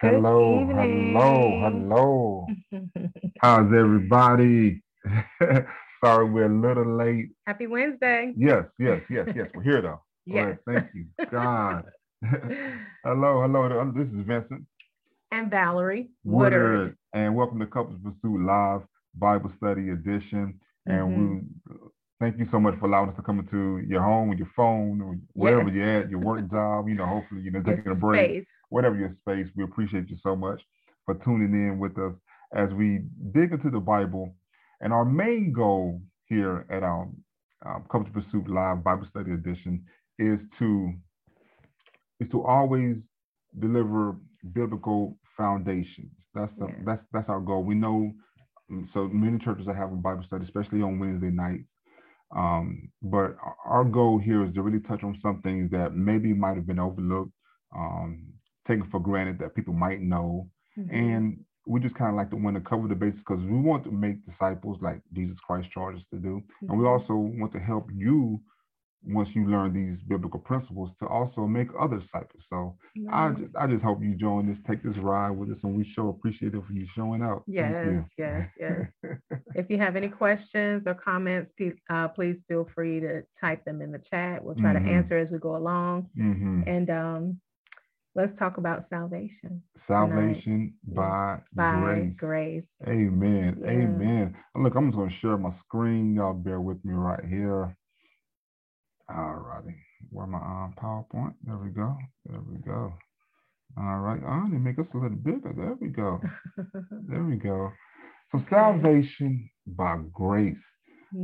hello, hello, hello. How's everybody? Sorry, we're a little late. Happy Wednesday. Yes, yes, yes, yes. We're here though. Yes. Thank you, God. hello, hello. This is Vincent and Valerie Woodard, Woodard. and welcome to Couples Pursuit Live Bible Study Edition. And Mhm. we thank you so much for allowing us to come into your home with your phone or wherever Yes. you're at, your work job. You know, hopefully you're taking a break. space. whatever your space, we appreciate you so much for tuning in with us as we dig into the Bible. And our main goal here at our um, Couples Pursuit Live Bible Study Edition is to is to always deliver biblical foundations. That's the, Yeah. that's that's our goal. We know mm, so many churches are having Bible study, especially on Wednesday nights. Um, but our- goal here is to really touch on some things that maybe might have been overlooked, um, taken for granted that people might know, Mhm. and we just kind of like to want to cover the bases because we want to make disciples like Jesus Christ charged us to do, and we Mhm. also want to help you once you learn these biblical principles to also make other disciples. So I just, I just hope you join us, take this ride with us, and we show appreciative for you showing up. Yes. Yes, yes, If you have any questions or comments, pe- uh, please feel free to type them in the chat. We'll try Mhm. to answer as we go along. hmm And um, let's talk about salvation Salvation Yeah. by, by grace. grace. Amen. Yeah. Amen. Look, I'm just going to share my screen. Y'all bear with me right here. All righty. Where my um, PowerPoint? There we go. There we go. All right. Oh, they make us a little bigger. There we go. There we go. So salvation by grace.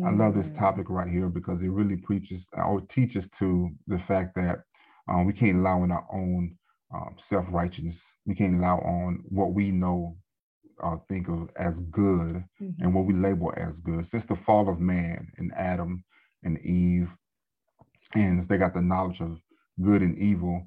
I love this Mm. topic right here because it really preaches or teaches to the fact that um, we can't allow in our own um, self righteousness. We can't allow on what we know or think of as good Mhm. and what we label as good. Since the fall of man and Adam and Eve, and they got the knowledge of good and evil,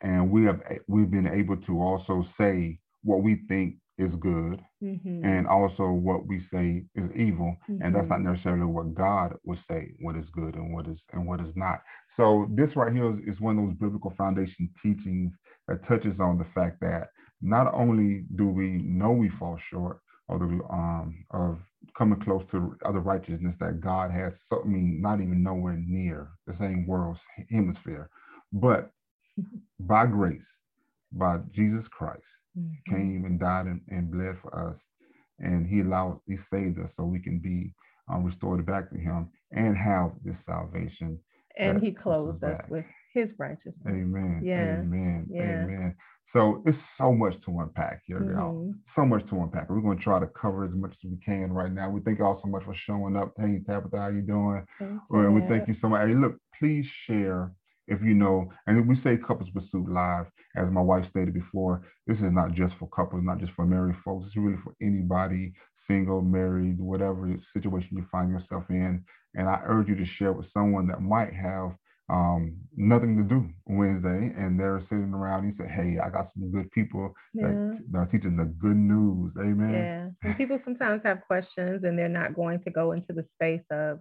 and we have we've been able to also say what we think is good Mhm. and also what we say is evil and that's not Mhm. necessarily what god would say what is good and what is and what is not so this right here is, is one of those biblical foundation teachings that touches on the fact that not only do we know we fall short of the um of coming close to other righteousness that god has so i mean not even nowhere near the same world's hemisphere but by grace by jesus christ Mhm. came and died and, and bled for us, and He allowed, He saved us so we can be um, restored back to Him and have this salvation. And he clothed us with his righteousness. Amen. Yeah, Amen. yeah. Amen. So it's so much to unpack here, y'all. Mhm. So much to unpack. We're going to try to cover as much as we can right now. We thank y'all so much for showing up. Hey, Tabitha, how you doing? Thank Well, and we thank you so much. Hey, look, please share if you know, and we say Couples Pursuit Live, as my wife stated before, this is not just for couples, not just for married folks. It's really for anybody, single, married, whatever situation you find yourself in. And I urge you to share with someone that might have um, nothing to do Wednesday, and they're sitting around. And you say, "Hey, I got some good people Yeah. that, that are teaching the good news." Amen. Yeah, and people sometimes have questions, and they're not going to go into the space of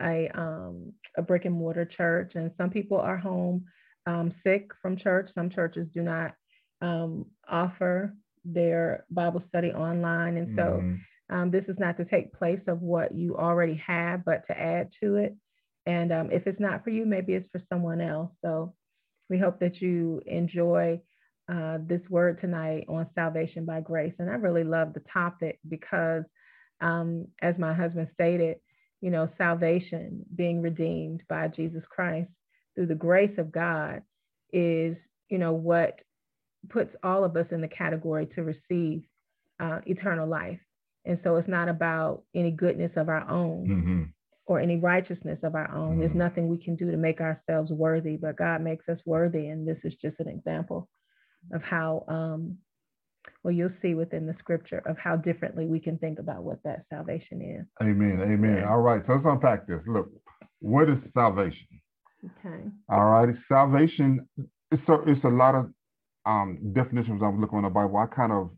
a um, a brick and mortar church. And some people are home um, sick from church. Some churches do not um, offer their Bible study online, and so Mhm. um, this is not to take place of what you already have, but to add to it. And um, if it's not for you, maybe it's for someone else. So we hope that you enjoy uh, this word tonight on salvation by grace. And I really love the topic because, um, as my husband stated, you know, salvation, being redeemed by Jesus Christ through the grace of God, is, you know, what puts all of us in the category to receive uh, eternal life. And so it's not about any goodness of our own Mhm. Or any righteousness of our own. There's Mhm. nothing we can do to make ourselves worthy, but God makes us worthy. And this is just an example of how, um, well, you'll see within the scripture of how differently we can think about what that salvation is. Amen. Amen. Yeah. All right. So let's unpack this. Look, what is salvation? Okay. All right. Salvation, it's a, it's a lot of um, definitions I'm looking in the Bible. I kind of,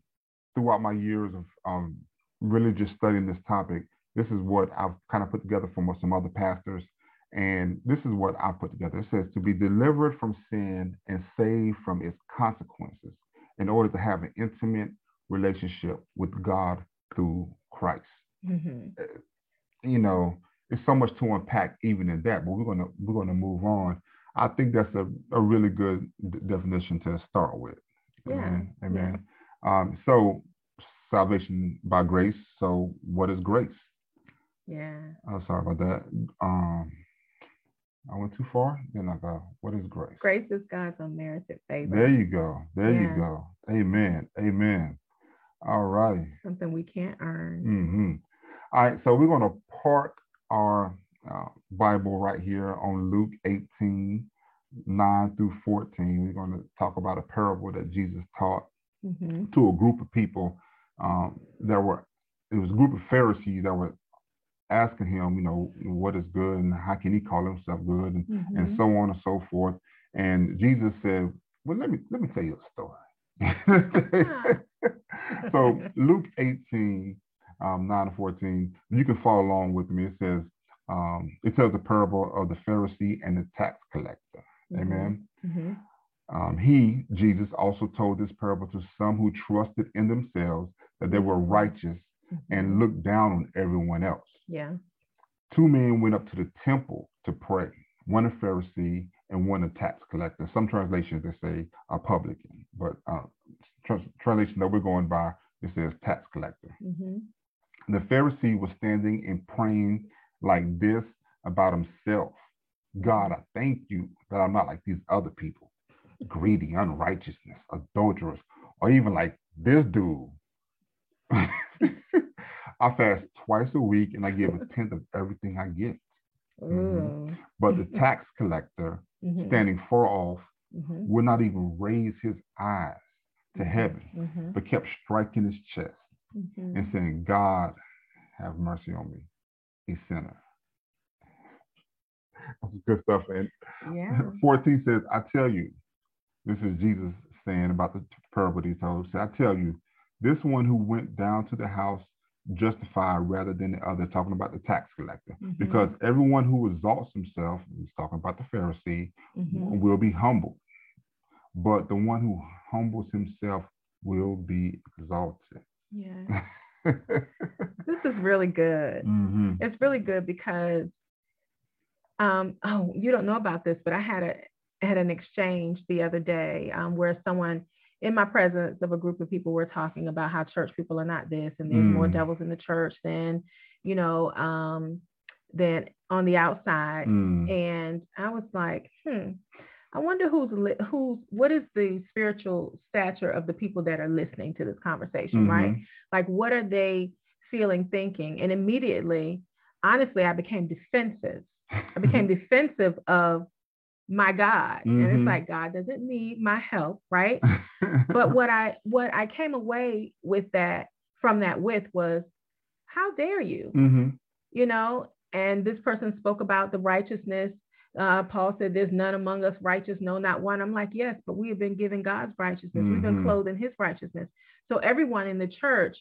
throughout my years of um, really just studying this topic, this is what I've kind of put together from some other pastors. And this is what I put together. It says to be delivered from sin and saved from its consequences in order to have an intimate relationship with God through Christ. Mhm. You know, it's so much to unpack even in that, but we're gonna we're gonna move on. I think that's a, a really good d- definition to start with. Yeah, Amen. yeah. Amen. Um, so salvation by grace. So what is grace? Yeah. I'm sorry about that. Um, I went too far. Then I go, what is grace? Grace is God's unmerited favor. There you go. There you go. Amen. Amen. All righty. Something we can't earn. hmm All right. So we're going to park our uh, Bible right here on Luke 18, 9 through 14. We're going to talk about a parable that Jesus taught hmm to a group of people um, that were, it was a group of Pharisees that were asking him, you know, what is good and how can he call himself good and, and hmm so on and so forth. And Jesus said, well, let me, let me tell you a story. so Luke 18, um, 9 to 14, you can follow along with me. It says, um, it tells the parable of the Pharisee and the tax collector. Amen. hmm Um, he, Jesus, also told this parable to some who trusted in themselves that they were righteous and looked down on everyone else. Yeah. Two men went up to the temple to pray, one a Pharisee and one a tax collector. Some translations they say a publican, but uh, trans- translation that we're going by it says tax collector. hmm The Pharisee was standing and praying like this about himself. God, I thank you that I'm not like these other people, greedy, unrighteousness, adulterous, or even like this dude. I fast twice a week and I give a tenth of everything I get. Ooh. But the tax collector, Mhm. standing far off, Mhm. would not even raise his eyes to heaven, Mhm. but kept striking his chest and saying, God, have mercy on me, a sinner. That's good stuff. And Yeah. 14 says, I tell you, this is Jesus saying about the parable he told. He I tell you, this one who went down to the house justified rather than the other, talking about the tax collector. Mhm. Because everyone who exalts himself, he's talking about the Pharisee, Mhm. will be humbled. But the one who humbles himself will be exalted. Yeah. This is really good. hmm It's really good because um oh you don't know about this, but I had a had an exchange the other day um, where someone in my presence of a group of people were talking about how church people are not this and there's more Mm. devils in the church than you know um than on the outside Mm. and I was like, hmm, I wonder who's li- who's what is the spiritual stature of the people that are listening to this conversation, right? Mhm. Like, what are they feeling, thinking? And immediately, honestly, I became defensive. I became defensive of my God, and Mhm. it's like God doesn't need my help, right? But what I what I came away with that from that with was, how dare you? hmm you know, and this person spoke about the righteousness. Uh, Paul said, There's none among us righteous, no, not one. I'm like, Yes, but we have been given God's righteousness. We've been Mhm. clothed in his righteousness. So, everyone in the church,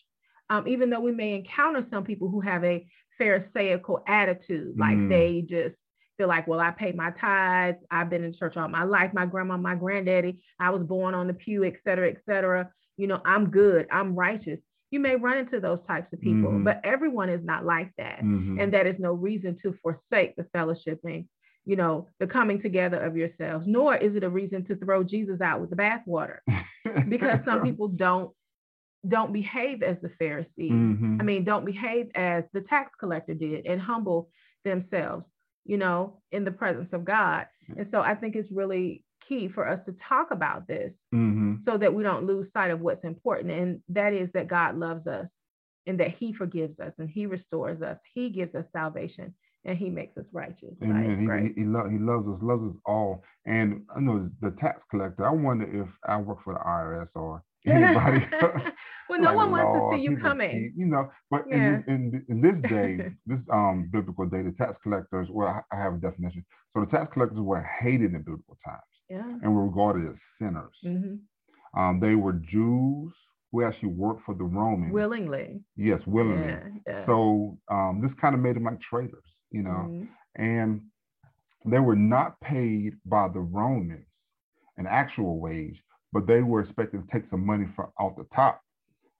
um, even though we may encounter some people who have a Pharisaical attitude, like Mm. they just feel like, Well, I pay my tithes, I've been in church all my life, my grandma, my granddaddy, I was born on the pew, et cetera, et cetera. You know, I'm good, I'm righteous. You may run into those types of people, Mhm. but everyone is not like that Mhm. and that is no reason to forsake the fellowshipping you know the coming together of yourselves nor is it a reason to throw jesus out with the bathwater because some people don't don't behave as the pharisees Mhm. i mean don't behave as the tax collector did and humble themselves you know in the presence of god and so i think it's really key for us to talk about this Mhm. so that we don't lose sight of what's important and that is that god loves us and that he forgives us and he restores us he gives us salvation and he makes us righteous right? He, he, he, lo- he loves us, loves us all. And I know the tax collector, I wonder if I work for the IRS or anybody. well no Like, one wants to see you coming You know, but Yeah. in, in, in this day, this um biblical day, the tax collectors, well, I have a definition. So the tax collectors were hated in biblical times yeah and were regarded as sinners. hmm Um, they were Jews who actually worked for the Romans. willingly yes, willingly. yeah, yeah. So um, this kind of made them like traitors, you know, Mhm. and they were not paid by the Romans an actual wage, but they were expected to take some money from off the top.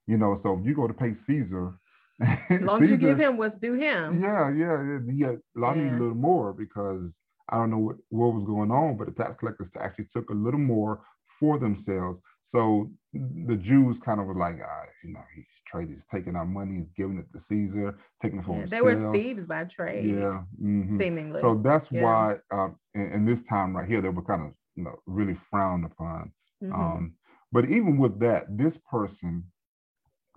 You know, so if you go to pay Caesar, as long as you give him what's due him. Yeah, yeah, yeah. A lot yeah. of a little more because I don't know what, what was going on, but the tax collectors actually took a little more for themselves. So the Jews kind of were like, ah, you know, he's trading, he's taking our money, he's giving it to Caesar, taking it for yeah, They were thieves by trade. Yeah, mm-hmm. seemingly. So that's yeah. why, uh, in, in, this time right here, they were kind of, you know, really frowned upon. Mm-hmm. Um, but even with that, this person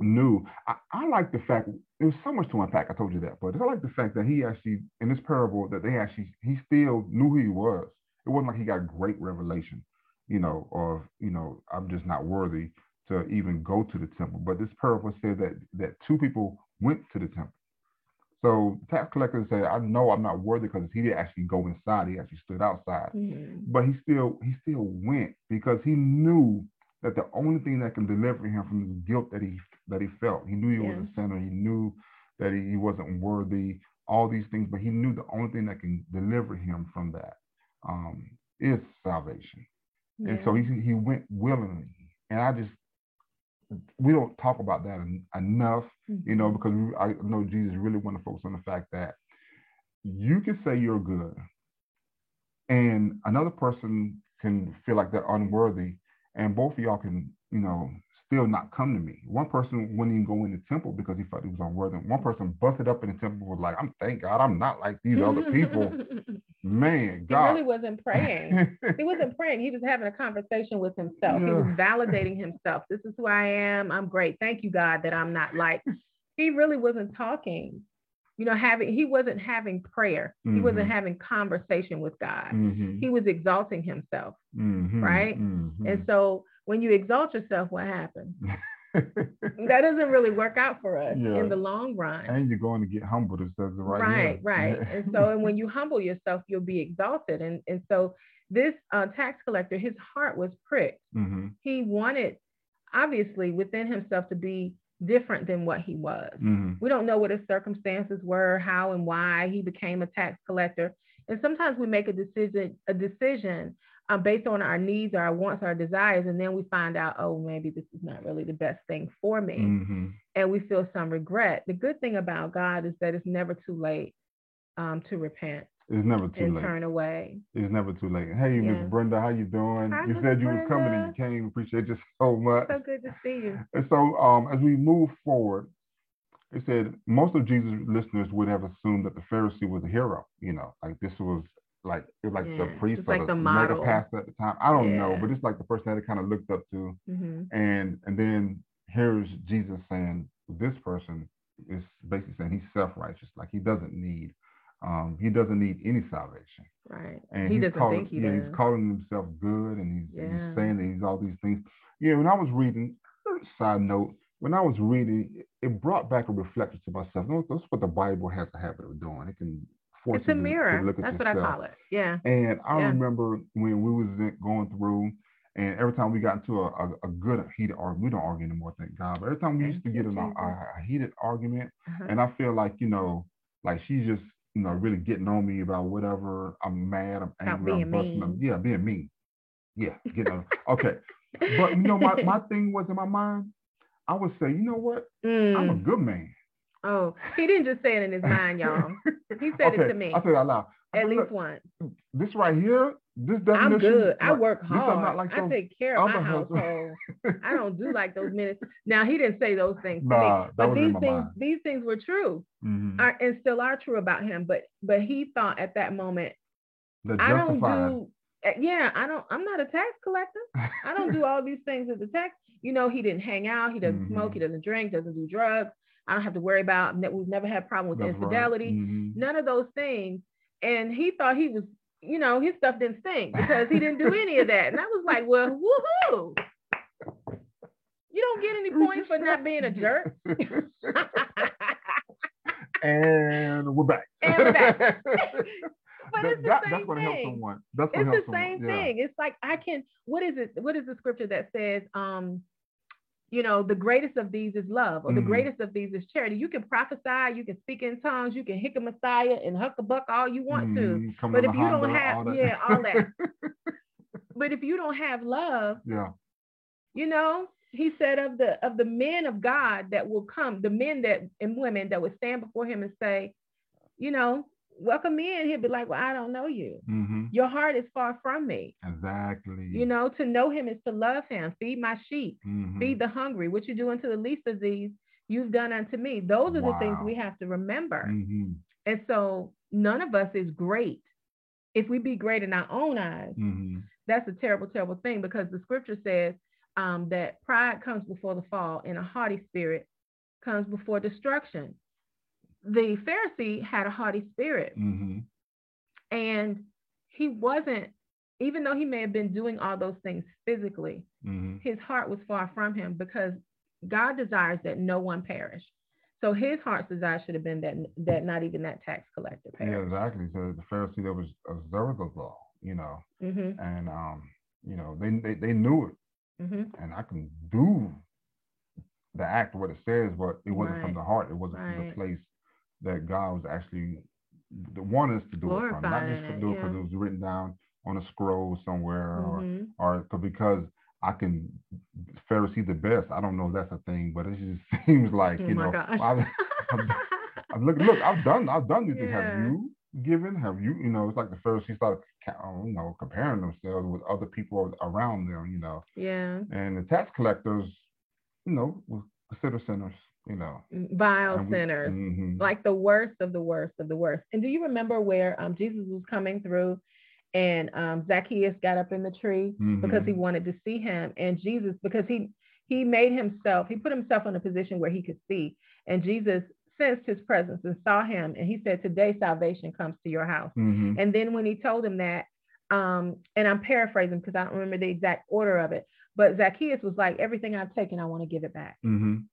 knew. I, I, like the fact there's so much to unpack. I told you that, but I like the fact that he actually in this parable that they actually he still knew who he was. It wasn't like he got great revelation, you know, or you know, I'm just not worthy to even go to the temple. But this parable said that that two people went to the temple. So tax collector said, I know I'm not worthy because he didn't actually go inside. He actually stood outside. Mm-hmm. But he still he still went because he knew that the only thing that can deliver him from the guilt that he that he felt, he knew he yeah. was a sinner. He knew that he, he wasn't worthy. All these things, but he knew the only thing that can deliver him from that um, is salvation. Yeah. And so he he went willingly. And I just we don't talk about that enough, mm-hmm. you know, mm-hmm. because we, I know Jesus really want to focus on the fact that you can say you're good, and another person can feel like they're unworthy, and both of y'all can, you know, still not come to me. One person wouldn't even go in the temple because he felt he was unworthy. One person busted up in the temple was like, "I'm thank God I'm not like these other people." Man, God. He really wasn't praying. he wasn't praying. He was having a conversation with himself. Yeah. He was validating himself. This is who I am. I'm great. Thank you, God, that I'm not like. He really wasn't talking. You know, having he wasn't having prayer. Mm-hmm. He wasn't having conversation with God. Mm-hmm. He was exalting himself. Mm-hmm. Right. Mm-hmm. And so when you exalt yourself, what happens? that doesn't really work out for us yeah. in the long run. And you're going to get humbled instead of right. Thing. Right, right. and so, and when you humble yourself, you'll be exalted. And and so, this uh, tax collector, his heart was pricked. Mm-hmm. He wanted, obviously, within himself to be different than what he was. Mm-hmm. We don't know what his circumstances were, how and why he became a tax collector. And sometimes we make a decision, a decision um, based on our needs, our wants, our desires, and then we find out, oh, maybe this is not really the best thing for me, mm-hmm. and we feel some regret. The good thing about God is that it's never too late um, to repent. It's never too and late. Turn away. It's never too late. Hey, yeah. Miss Brenda, how you doing? Hi, you said you Brenda. was coming and you came. Appreciate you so much. So good to see you. And so, um, as we move forward, it said most of Jesus' listeners would have assumed that the Pharisee was a hero. You know, like this was like it was like yeah. the priest or like the, the mega pastor at the time. I don't yeah. know, but it's like the person that it kind of looked up to. Mm-hmm. And and then here's Jesus saying this person is basically saying he's self-righteous, like he doesn't need um, he doesn't need any salvation. Right. And he doesn't call, think he yeah, does. he's calling himself good and he's, yeah. he's saying that he's all these things. Yeah, when I was reading, side note, when I was reading, it brought back a reflection to myself. That's what the Bible has a habit of doing. It can it's a mirror. That's what I call it. Yeah. And I yeah. remember when we was going through, and every time we got into a, a, a good heated argument, we don't argue anymore, thank God. But every time we used to get in a, a, heated argument, uh-huh. and I feel like you know, like she's just you know really getting on me about whatever. I'm mad. I'm angry. I'm busting. I'm, yeah, being mean. Yeah, getting on. okay. But you know, my, my thing was in my mind, I would say, you know what? Mm. I'm a mm. good man. Oh, he didn't just say it in his mind, y'all. He said okay, it to me. I said it out loud. At least once. This right here, this definition. I'm good. I work hard. Like I take care of my household. I don't do like those minutes. Now he didn't say those things nah, but these things, mind. these things were true, mm-hmm. are, and still are true about him. But but he thought at that moment, I don't do. Yeah, I don't. I'm not a tax collector. I don't do all these things as a tax. You know, he didn't hang out. He doesn't mm-hmm. smoke. He doesn't drink. Doesn't do drugs. I don't have to worry about. We've never had a problem with That's infidelity. Right. Mm-hmm. None of those things. And he thought he was, you know, his stuff didn't stink because he didn't do any of that. And I was like, well, woohoo! You don't get any points for not being a jerk. and we're back. And we're back. but it's the that, same that's going to help someone. That's it's the same someone. thing. Yeah. It's like I can. What is it? What is the scripture that says? Um, you know, the greatest of these is love, or mm-hmm. the greatest of these is charity. You can prophesy, you can speak in tongues, you can hick a messiah and huck a buck all you want mm-hmm. to. but if you don't have, all yeah, all that. but if you don't have love, yeah, You know, he said of the of the men of God that will come, the men that and women that would stand before him and say, you know, welcome me in. He'll be like, Well, I don't know you. Mm-hmm. Your heart is far from me. Exactly. You know, to know him is to love him, feed my sheep, Mhm. feed the hungry. What you do unto the least of these, you've done unto me. Those are the things we have to remember. Mhm. And so none of us is great. If we be great in our own eyes, Mhm. that's a terrible, terrible thing because the scripture says um, that pride comes before the fall and a haughty spirit comes before destruction. The Pharisee had a haughty spirit Mhm. and he wasn't, even though he may have been doing all those things physically, Mhm. his heart was far from him because God desires that no one perish. So his heart's desire should have been that that not even that tax collector Yeah, exactly. So the Pharisee that was observed the law, you know, hmm and um, you know, they they, they knew it, hmm and I can do the act what it says, but it wasn't from the heart. It wasn't from the place that God was actually the wanted us to do it from, not just to do it because yeah. it was written down on a scroll somewhere, or Mhm. or c- because I can Pharisee the best. I don't know if that's a thing, but it just seems like Oh you know. I've, I've, I've look, look, I've done, I've done these things. Have you given? Have you, you know? It's like the Pharisees started, you know, comparing themselves with other people around them, you know. yeah. And the tax collectors, you know, were considered sinners, you know. Vile we- sinners. mhm. like the worst of the worst of the worst. And do you remember where um, Jesus was coming through and um, Zacchaeus got up in the tree because he Mhm. wanted to see him? And Jesus, because he he made himself, he put himself in a position where he could see. And Jesus sensed his presence and saw him. And he said, Today salvation comes to your house. Mhm. And then when he told him that, um, and I'm paraphrasing because I don't remember the exact order of it, but Zacchaeus was like, Everything I've taken, I want to give it back. Mhm.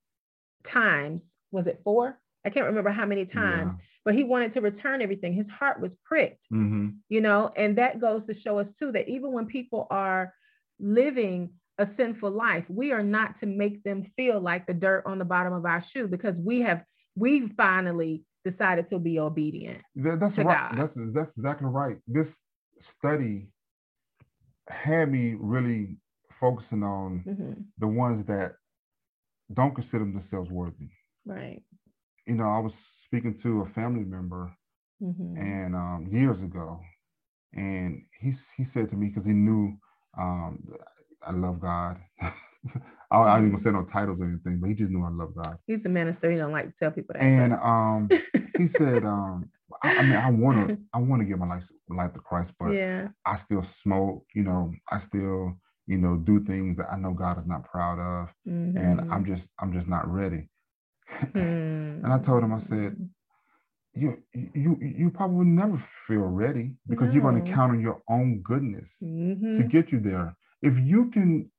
Times, was it four? I can't remember how many times, but he wanted to return everything. His heart was pricked, Yeah. Mhm. you know, and that goes to show us too that even when people are living a sinful life, we are not to make them feel like the dirt on the bottom of our shoe because we have we finally decided to be obedient. That, that's to right. God. That's that's exactly right. This study had me really focusing on Mhm. the ones that don't consider themselves worthy. Right. You know, I was speaking to a family member Mhm. and um, years ago, and he he said to me because he knew um, I love God. I, I didn't even say no titles or anything, but he just knew I love God. He's a minister. He don't like to tell people that. And um, he said, um, I, I mean, I want to I want to give my life life to Christ, but yeah. I still smoke. You know, I still you know do things that I know God is not proud of, and Mhm. I'm just I'm just not ready. Hmm. And I told him, I said, you you you probably never feel ready because you're going to count on your own goodness to Mhm. get you there. If you can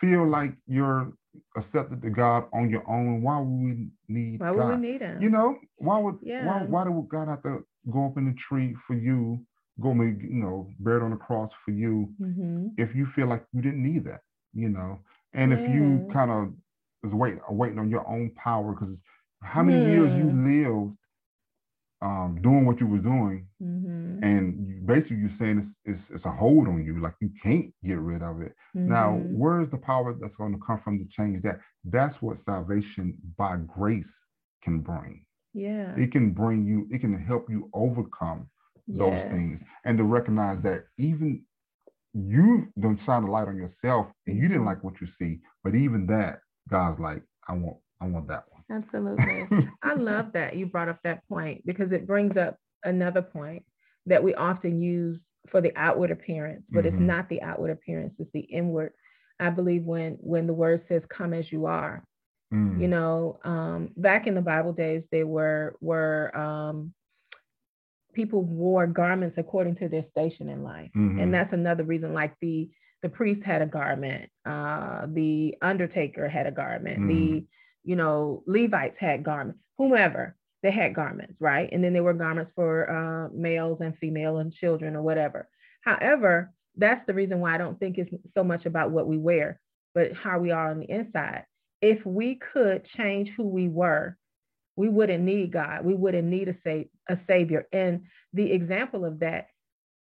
feel like you're accepted to God on your own, why would we need Why would we need him? You know, why would why Yeah. why would God have to go up in the tree for you, go make you know, buried on the cross for you hmm if you feel like you didn't need that, you know? And if you kind of is wait waiting on your own power, because how many years you lived um, doing what you were doing, hmm and you, basically you're saying it's, it's it's a hold on you, like you can't get rid of it. Now, Mhm. where's the power that's going to come from to change that? That's what salvation by grace can bring. yeah. It can bring you, it can help you overcome those Yes. things and to recognize that even you don't shine a light on yourself and you didn't Mhm. like what you see, but even that, God's like, I want, I want that one. Absolutely. I love that you brought up that point because it brings up another point that we often use for the outward appearance, but it's Mhm. not the outward appearance, it's the inward. I believe when when the word says come as you are, Mm, you know, um, back in the Bible days, they were were um, people wore garments according to their station in life, mhm, and that's another reason. Like the the priest had a garment, uh, the undertaker had a garment, Mm. the you know Levites had garments, whomever they had garments, right? And then there were garments for uh, males and female and children or whatever. However, that's the reason why I don't think it's so much about what we wear, but how we are on the inside. If we could change who we were, we wouldn't need God. We wouldn't need a, sa- a savior. And the example of that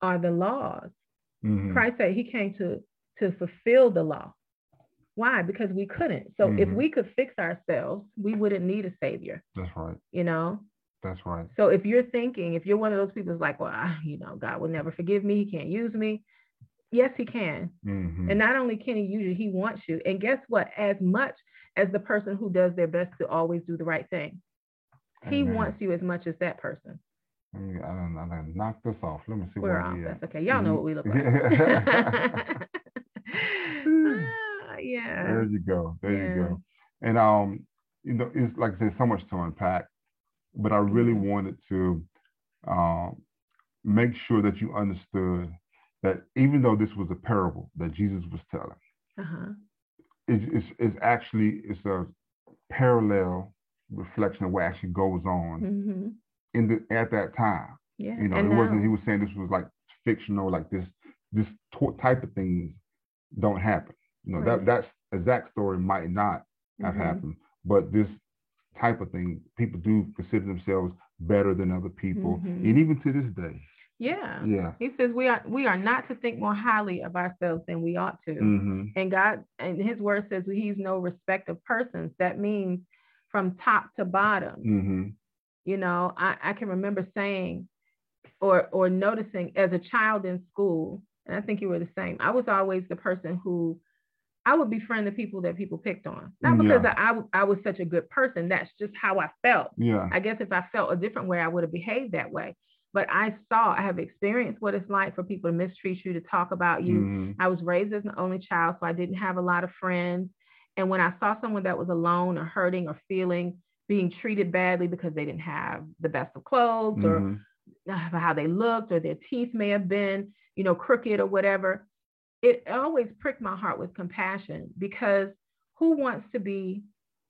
are the laws. mhm, Christ said he came to to fulfill the law. Why? Because we couldn't. So mm-hmm. if we could fix ourselves, we wouldn't need a savior. That's right. You know? That's right. So if you're thinking, if you're one of those people who's like, well, I, you know, God will never forgive me, he can't use me. Yes, he can. Mm-hmm. And not only can he use you, he wants you. And guess what? As much as the person who does their best to always do the right thing, Amen. he wants you as much as that person. I don't, I don't knock this off. Let me see We're off. That's okay. Y'all know what we look like. uh, yeah. There you go. There yeah. you go. And um, you know, it's like I said, so much to unpack, but I really mm-hmm. wanted to um, make sure that you understood that even though this was a parable that Jesus was telling, uh-huh. it's, it's, it's actually it's a parallel reflection of what actually goes on mm-hmm. in the at that time. Yeah. You know, and it wasn't he was saying this was like fictional, like this this type of things don't happen. You know, right. that that's exact story might not have mm-hmm. happened, but this type of thing, people do consider themselves better than other people, mm-hmm. and even to this day. Yeah. Yeah. He says we are we are not to think more highly of ourselves than we ought to. Mm-hmm. And God and his word says he's no respect of persons. That means from top to bottom. Mm-hmm. You know, I, I can remember saying or or noticing as a child in school, and I think you were the same. I was always the person who I would befriend the people that people picked on. Not because yeah. I, I, I was such a good person. That's just how I felt. Yeah. I guess if I felt a different way, I would have behaved that way. But I saw, I have experienced what it's like for people to mistreat you, to talk about you. Mm. I was raised as an only child, so I didn't have a lot of friends. And when I saw someone that was alone or hurting or feeling being treated badly because they didn't have the best of clothes mm-hmm. or how they looked or their teeth may have been, you know, crooked or whatever, it always pricked my heart with compassion because who wants to be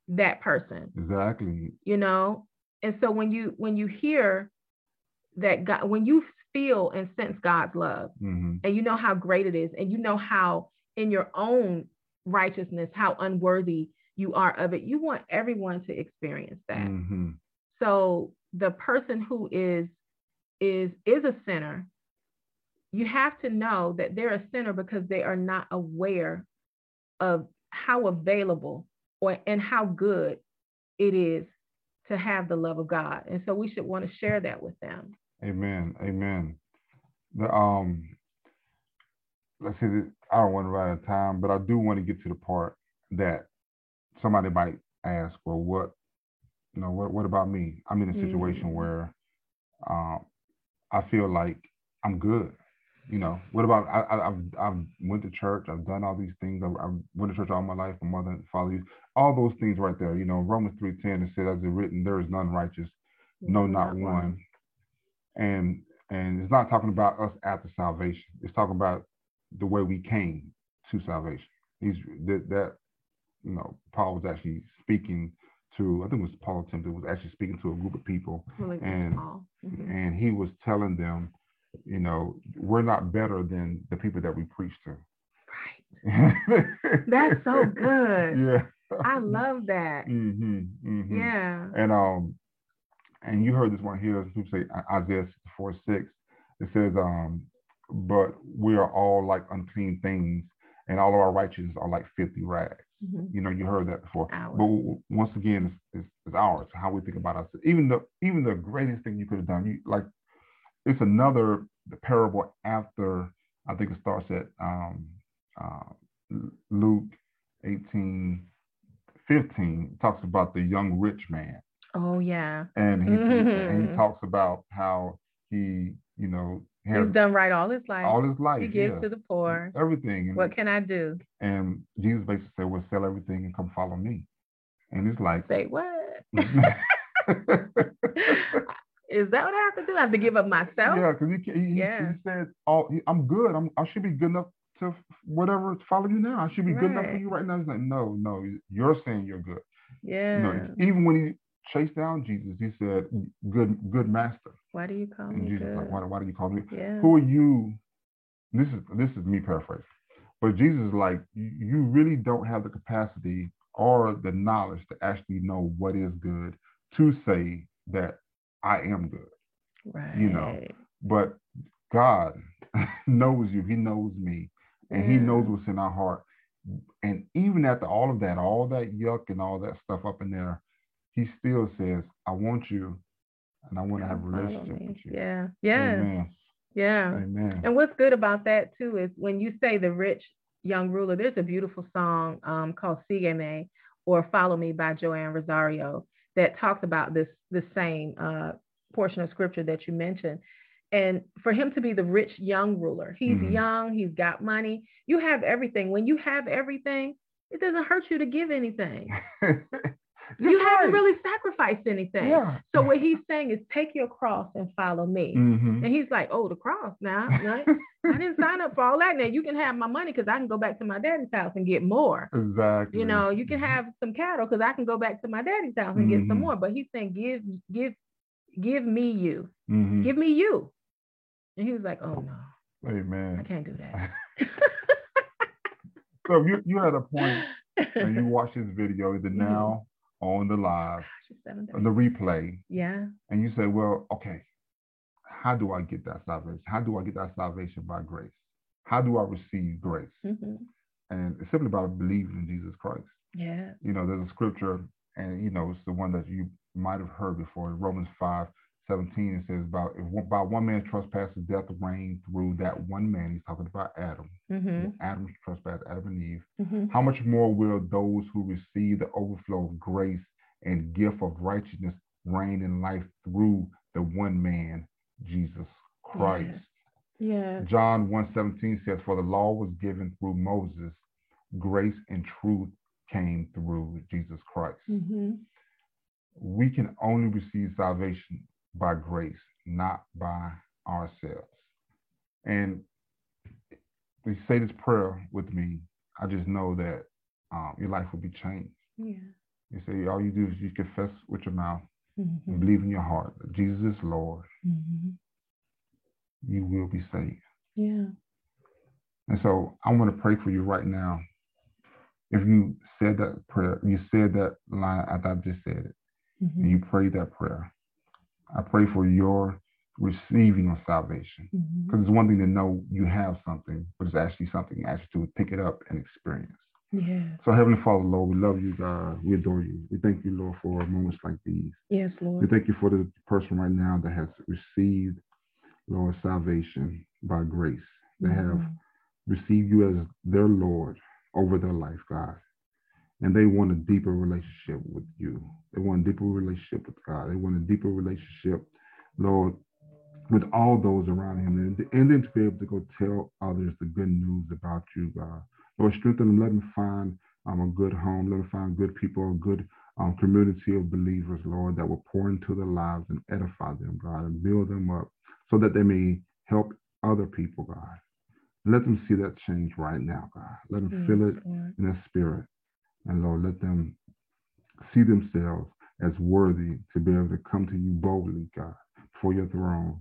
that person? Exactly. You know, and so when you when you hear that God, when you feel and sense God's love, mm-hmm. and you know how great it is, and you know how in your own righteousness how unworthy you are of it, you want everyone to experience that. Mm-hmm. So the person who is is is a sinner you have to know that they're a sinner because they are not aware of how available or and how good it is to have the love of God. And so we should want to share that with them. Amen. Amen. The um let's see I don't want to run out of time, but I do want to get to the part that somebody might ask, well, what you know, what what about me? I'm in a situation mm-hmm. where um I feel like I'm good you know, what about I, I, have I've went to church, I've done all these things, I've, I've went to church all my life, my mother and father used all those things right there. You know, Romans three ten it said, as it written, there is none righteous, no, not, not one. one. And and it's not talking about us after salvation. It's talking about the way we came to salvation. He's that, that you know, Paul was actually speaking to I think it was Paul Timothy was actually speaking to a group of people, really and mm-hmm. and he was telling them you know, we're not better than the people that we preach to. Right. That's so good. Yeah. I love that. Mm-hmm, mm-hmm. Yeah. And um, and you heard this one here. People say Isaiah four 6. It says, um, but we are all like unclean things, and all of our righteousness are like filthy rags. Mm-hmm. You know, you heard that before. Ours. But once again, it's, it's, it's, ours. How we think about us. Even the even the greatest thing you could have done, you like it's another the parable after I think it starts at um, uh, Luke 18, 15. talks about the young rich man. Oh yeah. And he, mm-hmm. and he talks about how he, you know, he's done right all his life. All his life. He gives yeah. to the poor. Everything. And, what can I do? And Jesus basically said, Well, sell everything and come follow me. And he's like, Say what? Is that what I have to do? I have to give up myself? Yeah, because he, he, yeah. he said, "Oh, I'm good. I'm, I should be good enough to whatever follow you now. I should be right. good enough for you right now." He's like, "No, no, you're saying you're good." Yeah. You know, even when he chased down Jesus, he said, "Good, good master." Why do you call and me Jesus good? Like, why, why do you call me? Yeah. Who are you? This is this is me paraphrasing, but Jesus is like, you really don't have the capacity or the knowledge to actually know what is good to say that I am good. Right. You know, but God knows you. He knows me, and yeah. He knows what's in our heart. And even after all of that, all that yuck and all that stuff up in there, he still says, I want you and I want to have a relationship with you. Yeah. Yeah. Amen. Yeah. Amen. And what's good about that too is when you say the rich young ruler, there's a beautiful song um, called Sígueme or Follow Me by Joann Rosario that talks about this the same uh, portion of scripture that you mentioned. And for him to be the rich young ruler, he's mm-hmm. young, he's got money. You have everything. When you have everything, it doesn't hurt you to give anything. you right. haven't really sacrificed anything. Yeah. So what he's saying is take your cross and follow me. Mm-hmm. And he's like, oh, the cross now. Right? I didn't sign up for all that. Now you can have my money because I can go back to my daddy's house and get more. Exactly. You know, you can mm-hmm. have some cattle because I can go back to my daddy's house and mm-hmm. get some mm-hmm. more. But he's saying, give, give, give me you. Mm-hmm. Give me you. And he was like, oh no. Amen. I can't do that. so you you had a point and you watch this video either mm-hmm. now on the live, on the replay. Yeah. And you say, well, okay, how do I get that salvation? How do I get that salvation by grace? How do I receive grace? Mm-hmm. And it's simply by believing in Jesus Christ. Yeah. You know, there's a scripture, and you know, it's the one that you might have heard before, Romans 5, 17, it says about if by one man trespasses death reigned through that one man. He's talking about Adam. Mm-hmm. Adam's trespass, Adam and Eve. Mm-hmm. How much more will those who receive the overflow of grace and gift of righteousness reign in life through the one man, Jesus Christ? Yeah. yeah. John 1:17 says, For the law was given through Moses, grace and truth came through Jesus Christ. Mm-hmm. We can only receive salvation by grace, not by ourselves. And you say this prayer with me, I just know that um, your life will be changed. Yeah. You say all you do is you confess with your mouth mm-hmm. and believe in your heart that Jesus is Lord. Mm-hmm. You will be saved. Yeah. And so I want to pray for you right now. If you said that prayer, you said that line after I just said it, mm-hmm. and you prayed that prayer, I pray for your receiving of salvation. Because mm-hmm. it's one thing to know you have something, but it's actually something actually to pick it up and experience. Yeah. So Heavenly Father, Lord, we love you, God. We adore you. We thank you, Lord, for moments like these. Yes, Lord. We thank you for the person right now that has received, Lord, salvation by grace. They mm-hmm. have received you as their Lord over their life, God and they want a deeper relationship with you. They want a deeper relationship with God. They want a deeper relationship, Lord, with all those around him. And, and then to be able to go tell others the good news about you, God. Lord, strengthen them. Let them find um, a good home. Let them find good people, a good um, community of believers, Lord, that will pour into their lives and edify them, God, and build them up so that they may help other people, God. Let them see that change right now, God. Let them yes, feel it Lord. in their spirit. And Lord, let them see themselves as worthy to be able to come to you boldly, God, for your throne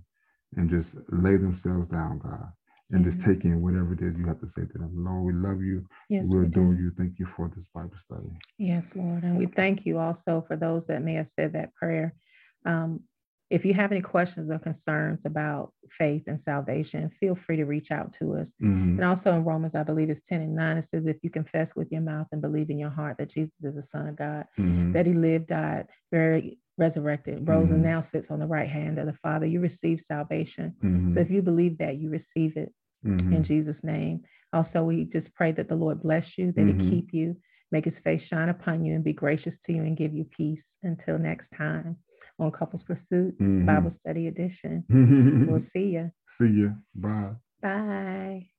and just lay themselves down, God, and just take in whatever it is you have to say to them. Lord, we love you. Yes, we adore you. Thank you for this Bible study. Yes, Lord. And we thank you also for those that may have said that prayer. Um, if you have any questions or concerns about faith and salvation, feel free to reach out to us. Mm-hmm. And also in Romans, I believe it's 10 and 9, it says, If you confess with your mouth and believe in your heart that Jesus is the Son of God, mm-hmm. that he lived, died, very resurrected, rose, mm-hmm. and now sits on the right hand of the Father, you receive salvation. Mm-hmm. So if you believe that, you receive it mm-hmm. in Jesus' name. Also, we just pray that the Lord bless you, that he mm-hmm. keep you, make his face shine upon you, and be gracious to you and give you peace. Until next time on Couples Pursuit mm-hmm. Bible Study Edition. we'll see you. See you. Bye. Bye.